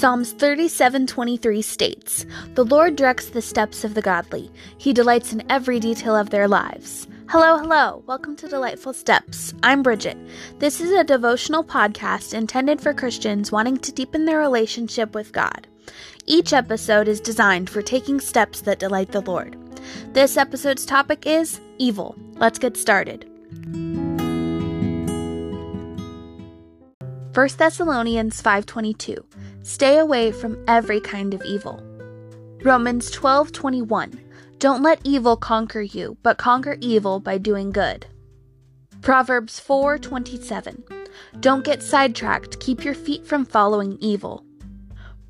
Psalms 37:23 states, "The Lord directs the steps of the godly. He delights in every detail of their lives." Hello, hello. Welcome to Delightful Steps. I'm Bridget. This is a devotional podcast intended for Christians wanting to deepen their relationship with God. Each episode is designed for taking steps that delight the Lord. This episode's topic is evil. Let's get started. 1 Thessalonians 5:22 Stay away from every kind of evil. Romans 12:21 Don't let evil conquer you, but conquer evil by doing good. Proverbs 4:27 Don't get sidetracked, keep your feet from following evil.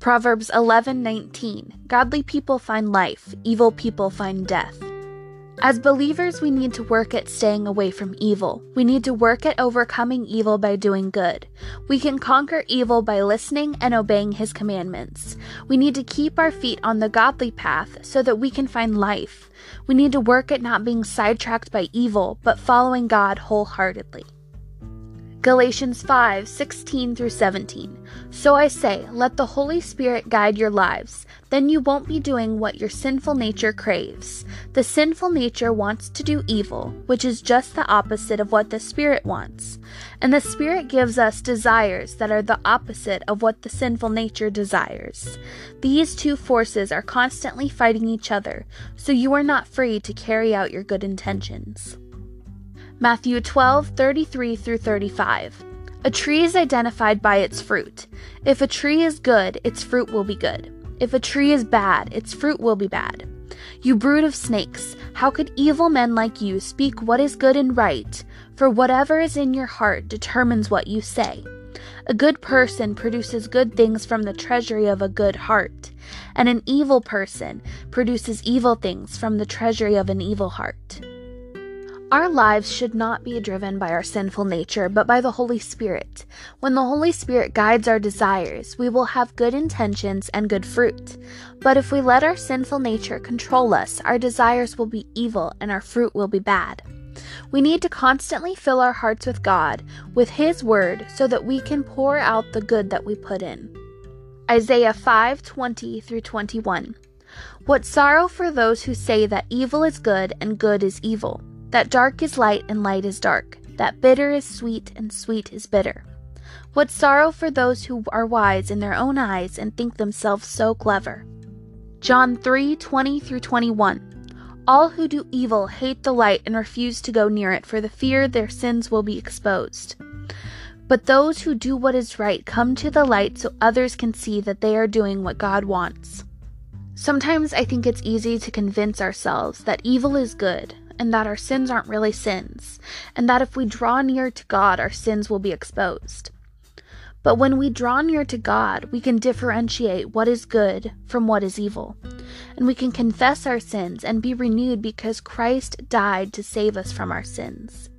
Proverbs 11:19 Godly people find life, evil people find death. As believers, we need to work at staying away from evil. We need to work at overcoming evil by doing good. We can conquer evil by listening and obeying His commandments. We need to keep our feet on the godly path so that we can find life. We need to work at not being sidetracked by evil, but following God wholeheartedly. Galatians 5 16 through 17. So I say, let the Holy Spirit guide your lives. Then you won't be doing what your sinful nature craves. The sinful nature wants to do evil, which is just the opposite of what the Spirit wants. And the Spirit gives us desires that are the opposite of what the sinful nature desires. These two forces are constantly fighting each other, so you are not free to carry out your good intentions. Matthew 12, 33 through 35. A tree is identified by its fruit. If a tree is good, its fruit will be good. If a tree is bad, its fruit will be bad. You brood of snakes, how could evil men like you speak what is good and right? For whatever is in your heart determines what you say. A good person produces good things from the treasury of a good heart, and an evil person produces evil things from the treasury of an evil heart. Our lives should not be driven by our sinful nature, but by the Holy Spirit. When the Holy Spirit guides our desires, we will have good intentions and good fruit. But if we let our sinful nature control us, our desires will be evil and our fruit will be bad. We need to constantly fill our hearts with God, with His Word, so that we can pour out the good that we put in. Isaiah 5 20 through 21. What sorrow for those who say that evil is good and good is evil that dark is light and light is dark, that bitter is sweet and sweet is bitter. What sorrow for those who are wise in their own eyes and think themselves so clever. John 3 20 through 21. All who do evil hate the light and refuse to go near it for the fear their sins will be exposed. But those who do what is right come to the light so others can see that they are doing what God wants. Sometimes I think it's easy to convince ourselves that evil is good and that our sins aren't really sins, and that if we draw near to God, our sins will be exposed. But when we draw near to God, we can differentiate what is good from what is evil, and we can confess our sins and be renewed because Christ died to save us from our sins.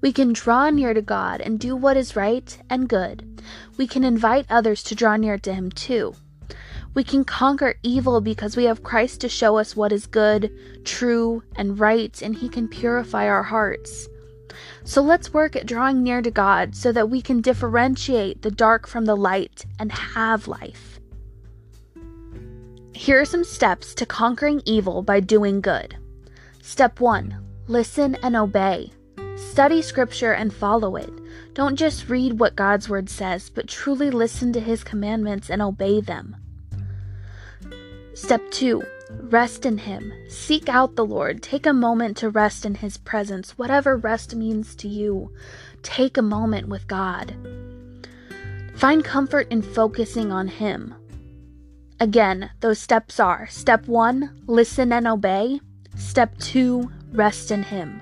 We can draw near to God and do what is right and good. We can invite others to draw near to Him too. We can conquer evil because we have Christ to show us what is good, true, and right, and He can purify our hearts. So let's work at drawing near to God so that we can differentiate the dark from the light and have life. Here are some steps to conquering evil by doing good. Step 1 Listen and obey. Study Scripture and follow it. Don't just read what God's Word says, but truly listen to His commandments and obey them. Step 2 Rest in Him. Seek out the Lord. Take a moment to rest in His presence, whatever rest means to you. Take a moment with God. Find comfort in focusing on Him. Again, those steps are Step 1 Listen and obey. Step 2 Rest in Him.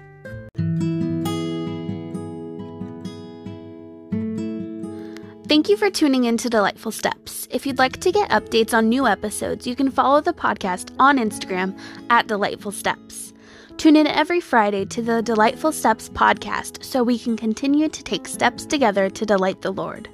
Thank you for tuning in to Delightful Steps. If you'd like to get updates on new episodes, you can follow the podcast on Instagram at Delightful Steps. Tune in every Friday to the Delightful Steps podcast so we can continue to take steps together to delight the Lord.